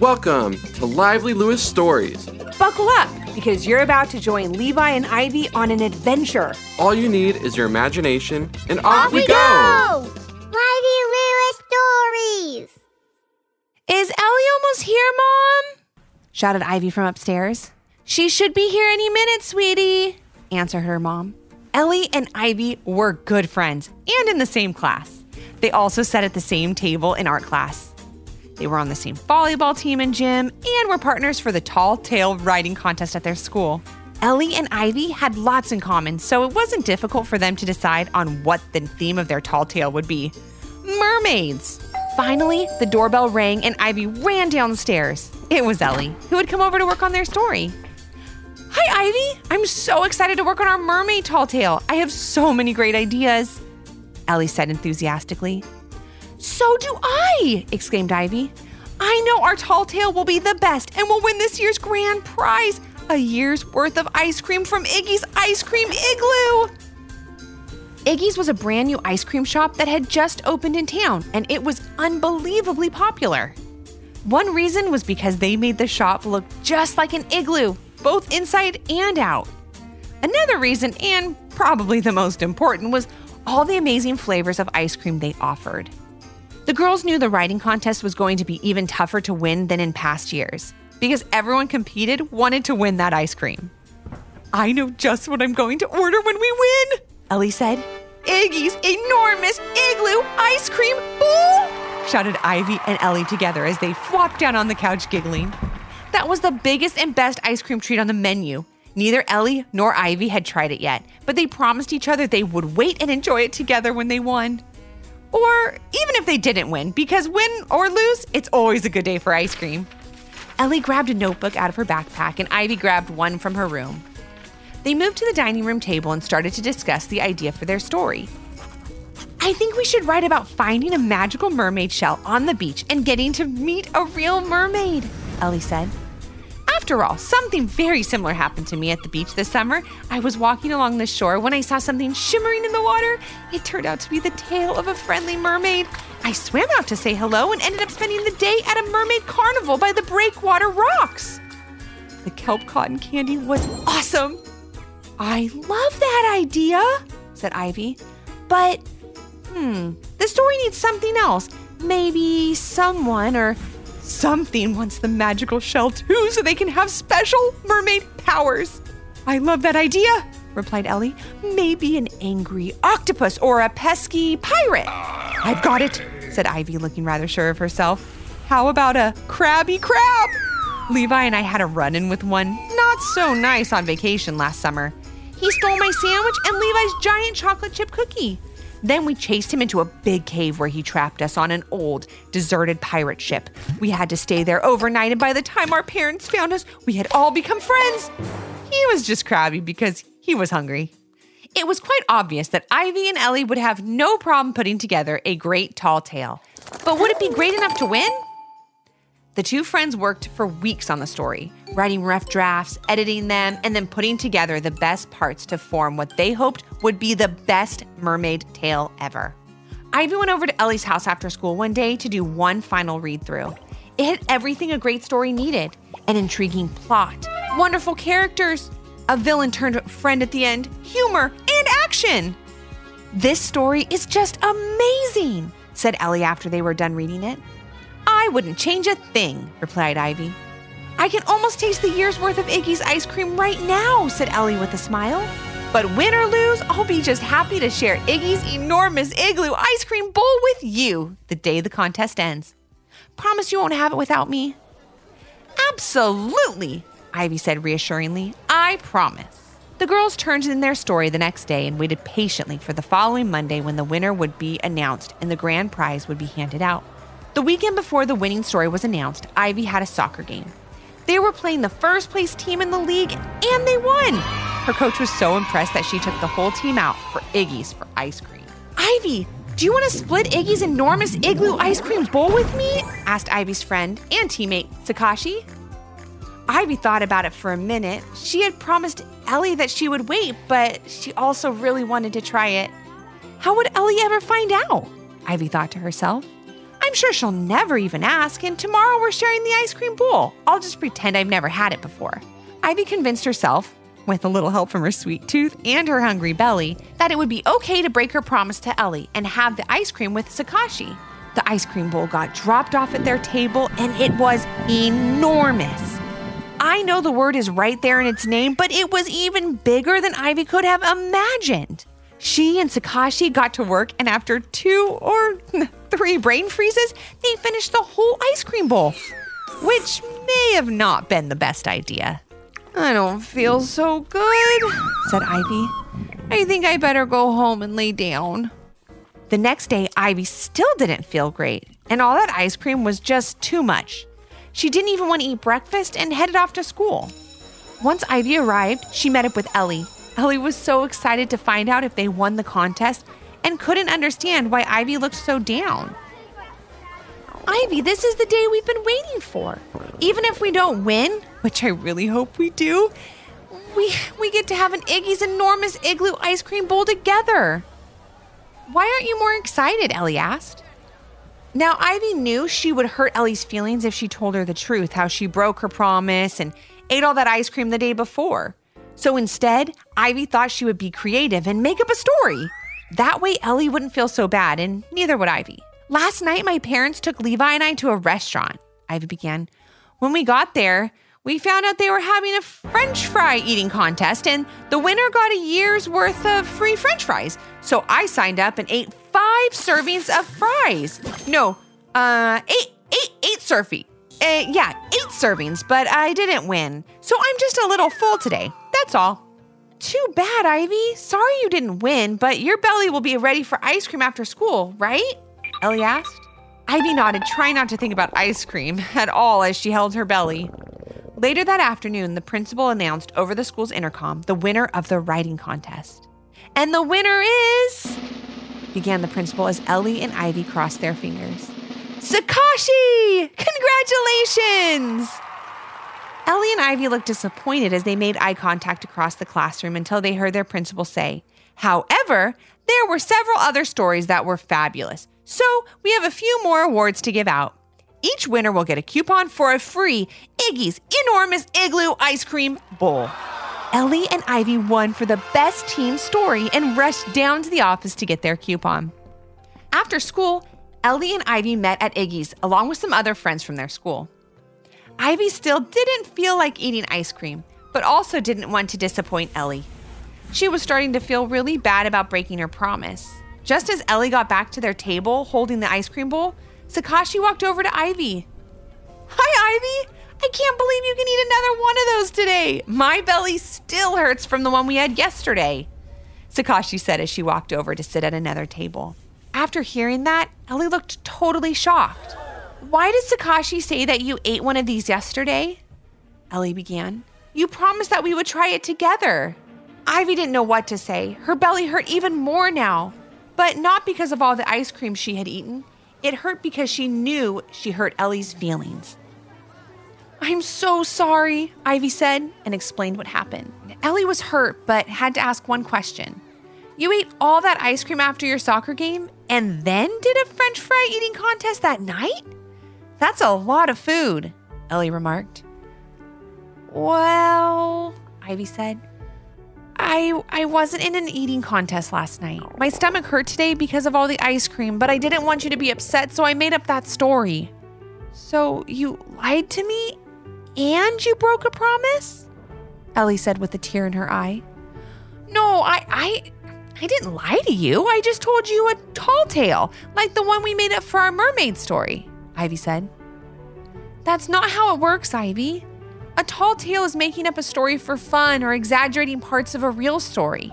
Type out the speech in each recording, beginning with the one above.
Welcome to Lively Lewis Stories. Buckle up because you're about to join Levi and Ivy on an adventure. All you need is your imagination, and off, Off we go! Lively Lewis Stories! Is Ellie almost here, Mom? shouted Ivy from upstairs. She should be here any minute, sweetie, answered her mom. Ellie and Ivy were good friends and in the same class. They also sat at the same table in art class. They were on the same volleyball team and gym and were partners for the tall tale riding contest at their school. Ellie and Ivy had lots in common, so it wasn't difficult for them to decide on what the theme of their tall tale would be mermaids. Finally, the doorbell rang and Ivy ran downstairs. It was Ellie, who had come over to work on their story. Hi, Ivy. I'm so excited to work on our mermaid tall tale. I have so many great ideas, Ellie said enthusiastically. So do I, exclaimed Ivy. I know our tall tale will be the best and we'll win this year's grand prize a year's worth of ice cream from Iggy's Ice Cream Igloo. Iggy's was a brand new ice cream shop that had just opened in town, and it was unbelievably popular. One reason was because they made the shop look just like an igloo, both inside and out. Another reason, and probably the most important, was all the amazing flavors of ice cream they offered. The girls knew the writing contest was going to be even tougher to win than in past years because everyone competed wanted to win that ice cream. I know just what I'm going to order when we win, Ellie said. Iggy's enormous igloo ice cream bowl! shouted Ivy and Ellie together as they flopped down on the couch giggling. That was the biggest and best ice cream treat on the menu. Neither Ellie nor Ivy had tried it yet, but they promised each other they would wait and enjoy it together when they won. Or even if they didn't win, because win or lose, it's always a good day for ice cream. Ellie grabbed a notebook out of her backpack and Ivy grabbed one from her room. They moved to the dining room table and started to discuss the idea for their story. I think we should write about finding a magical mermaid shell on the beach and getting to meet a real mermaid, Ellie said. After all, something very similar happened to me at the beach this summer. I was walking along the shore when I saw something shimmering in the water. It turned out to be the tail of a friendly mermaid. I swam out to say hello and ended up spending the day at a mermaid carnival by the breakwater rocks. The kelp cotton candy was awesome. I love that idea, said Ivy. But, hmm, the story needs something else. Maybe someone or something wants the magical shell too so they can have special mermaid powers. I love that idea, replied Ellie. Maybe an angry octopus or a pesky pirate. I've got it, said Ivy, looking rather sure of herself. How about a crabby crab? Levi and I had a run in with one not so nice on vacation last summer. He stole my sandwich and Levi's giant chocolate chip cookie. Then we chased him into a big cave where he trapped us on an old, deserted pirate ship. We had to stay there overnight, and by the time our parents found us, we had all become friends. He was just crabby because he was hungry. It was quite obvious that Ivy and Ellie would have no problem putting together a great tall tale. But would it be great enough to win? The two friends worked for weeks on the story, writing rough drafts, editing them, and then putting together the best parts to form what they hoped would be the best mermaid tale ever. Ivy went over to Ellie's house after school one day to do one final read through. It had everything a great story needed an intriguing plot, wonderful characters, a villain turned friend at the end, humor, and action. This story is just amazing, said Ellie after they were done reading it. I wouldn't change a thing, replied Ivy. I can almost taste the year's worth of Iggy's ice cream right now, said Ellie with a smile. But win or lose, I'll be just happy to share Iggy's enormous igloo ice cream bowl with you the day the contest ends. Promise you won't have it without me? Absolutely, Ivy said reassuringly. I promise. The girls turned in their story the next day and waited patiently for the following Monday when the winner would be announced and the grand prize would be handed out. The weekend before the winning story was announced, Ivy had a soccer game. They were playing the first place team in the league and they won. Her coach was so impressed that she took the whole team out for Iggy's for ice cream. Ivy, do you want to split Iggy's enormous igloo ice cream bowl with me? asked Ivy's friend and teammate, Sakashi. Ivy thought about it for a minute. She had promised Ellie that she would wait, but she also really wanted to try it. How would Ellie ever find out? Ivy thought to herself. I'm sure she'll never even ask, and tomorrow we're sharing the ice cream bowl. I'll just pretend I've never had it before. Ivy convinced herself, with a little help from her sweet tooth and her hungry belly, that it would be okay to break her promise to Ellie and have the ice cream with Sakashi. The ice cream bowl got dropped off at their table, and it was enormous. I know the word is right there in its name, but it was even bigger than Ivy could have imagined. She and Sakashi got to work, and after two or three brain freezes, they finished the whole ice cream bowl, which may have not been the best idea. I don't feel so good, said Ivy. I think I better go home and lay down. The next day, Ivy still didn't feel great, and all that ice cream was just too much. She didn't even want to eat breakfast and headed off to school. Once Ivy arrived, she met up with Ellie. Ellie was so excited to find out if they won the contest and couldn't understand why Ivy looked so down. Ivy, this is the day we've been waiting for. Even if we don't win, which I really hope we do, we we get to have an Iggy's enormous igloo ice cream bowl together. Why aren't you more excited? Ellie asked. Now, Ivy knew she would hurt Ellie's feelings if she told her the truth, how she broke her promise and ate all that ice cream the day before. So instead, Ivy thought she would be creative and make up a story. That way, Ellie wouldn't feel so bad, and neither would Ivy. Last night, my parents took Levi and I to a restaurant, Ivy began. When we got there, we found out they were having a French fry eating contest, and the winner got a year's worth of free French fries. So I signed up and ate five servings of fries. No, uh, eight, eight, eight surfy. Uh, yeah, eight servings, but I didn't win. So I'm just a little full today. That's all. Too bad, Ivy. Sorry you didn't win, but your belly will be ready for ice cream after school, right? Ellie asked. Ivy nodded, trying not to think about ice cream at all as she held her belly. Later that afternoon, the principal announced over the school's intercom the winner of the writing contest. And the winner is, began the principal as Ellie and Ivy crossed their fingers. Sakashi! Congratulations! Ellie and Ivy looked disappointed as they made eye contact across the classroom until they heard their principal say, However, there were several other stories that were fabulous, so we have a few more awards to give out. Each winner will get a coupon for a free Iggy's enormous igloo ice cream bowl. Ellie and Ivy won for the best team story and rushed down to the office to get their coupon. After school, Ellie and Ivy met at Iggy's along with some other friends from their school. Ivy still didn't feel like eating ice cream, but also didn't want to disappoint Ellie. She was starting to feel really bad about breaking her promise. Just as Ellie got back to their table holding the ice cream bowl, Sakashi walked over to Ivy. Hi, Ivy! I can't believe you can eat another one of those today. My belly still hurts from the one we had yesterday, Sakashi said as she walked over to sit at another table. After hearing that, Ellie looked totally shocked. Why did Sakashi say that you ate one of these yesterday? Ellie began. You promised that we would try it together. Ivy didn't know what to say. Her belly hurt even more now, but not because of all the ice cream she had eaten. It hurt because she knew she hurt Ellie's feelings. I'm so sorry, Ivy said and explained what happened. Ellie was hurt, but had to ask one question. You ate all that ice cream after your soccer game and then did a french fry eating contest that night? That's a lot of food, Ellie remarked. Well, Ivy said, I I wasn't in an eating contest last night. My stomach hurt today because of all the ice cream, but I didn't want you to be upset, so I made up that story. So you lied to me and you broke a promise? Ellie said with a tear in her eye. No, I I I didn't lie to you. I just told you a tall tale, like the one we made up for our mermaid story, Ivy said. That's not how it works, Ivy. A tall tale is making up a story for fun or exaggerating parts of a real story.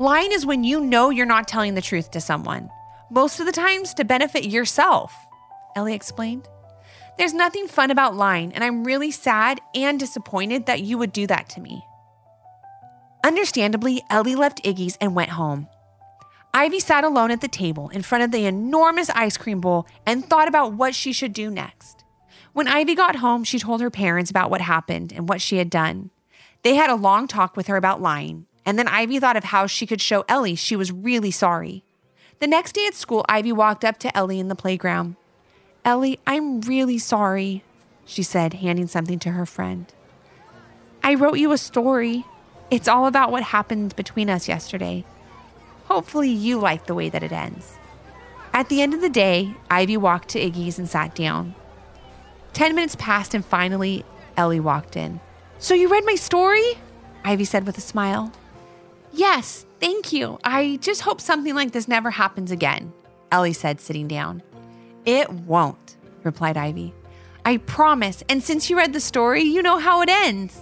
Lying is when you know you're not telling the truth to someone, most of the times to benefit yourself, Ellie explained. There's nothing fun about lying, and I'm really sad and disappointed that you would do that to me. Understandably, Ellie left Iggy's and went home. Ivy sat alone at the table in front of the enormous ice cream bowl and thought about what she should do next. When Ivy got home, she told her parents about what happened and what she had done. They had a long talk with her about lying, and then Ivy thought of how she could show Ellie she was really sorry. The next day at school, Ivy walked up to Ellie in the playground. Ellie, I'm really sorry, she said, handing something to her friend. I wrote you a story. It's all about what happened between us yesterday. Hopefully, you like the way that it ends. At the end of the day, Ivy walked to Iggy's and sat down. Ten minutes passed, and finally, Ellie walked in. So, you read my story? Ivy said with a smile. Yes, thank you. I just hope something like this never happens again, Ellie said, sitting down. It won't, replied Ivy. I promise. And since you read the story, you know how it ends.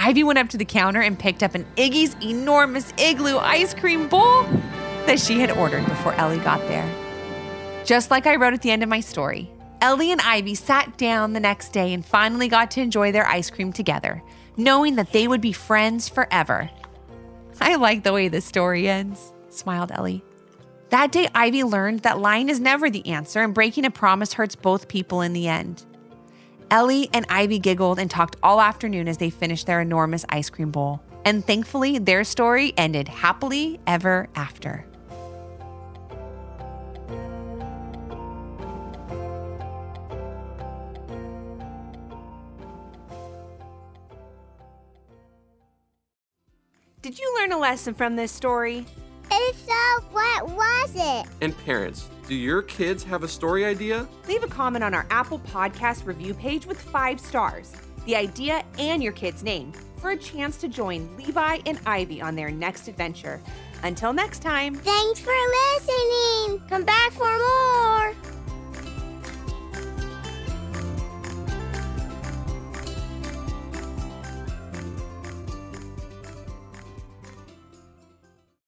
Ivy went up to the counter and picked up an Iggy's enormous igloo ice cream bowl that she had ordered before Ellie got there. Just like I wrote at the end of my story, Ellie and Ivy sat down the next day and finally got to enjoy their ice cream together, knowing that they would be friends forever. I like the way this story ends, smiled Ellie. That day, Ivy learned that lying is never the answer and breaking a promise hurts both people in the end. Ellie and Ivy giggled and talked all afternoon as they finished their enormous ice cream bowl. And thankfully, their story ended happily ever after. Did you learn a lesson from this story? If so, what was it? And parents, do your kids have a story idea? Leave a comment on our Apple Podcast review page with five stars, the idea, and your kid's name for a chance to join Levi and Ivy on their next adventure. Until next time. Thanks for listening. Come back for more.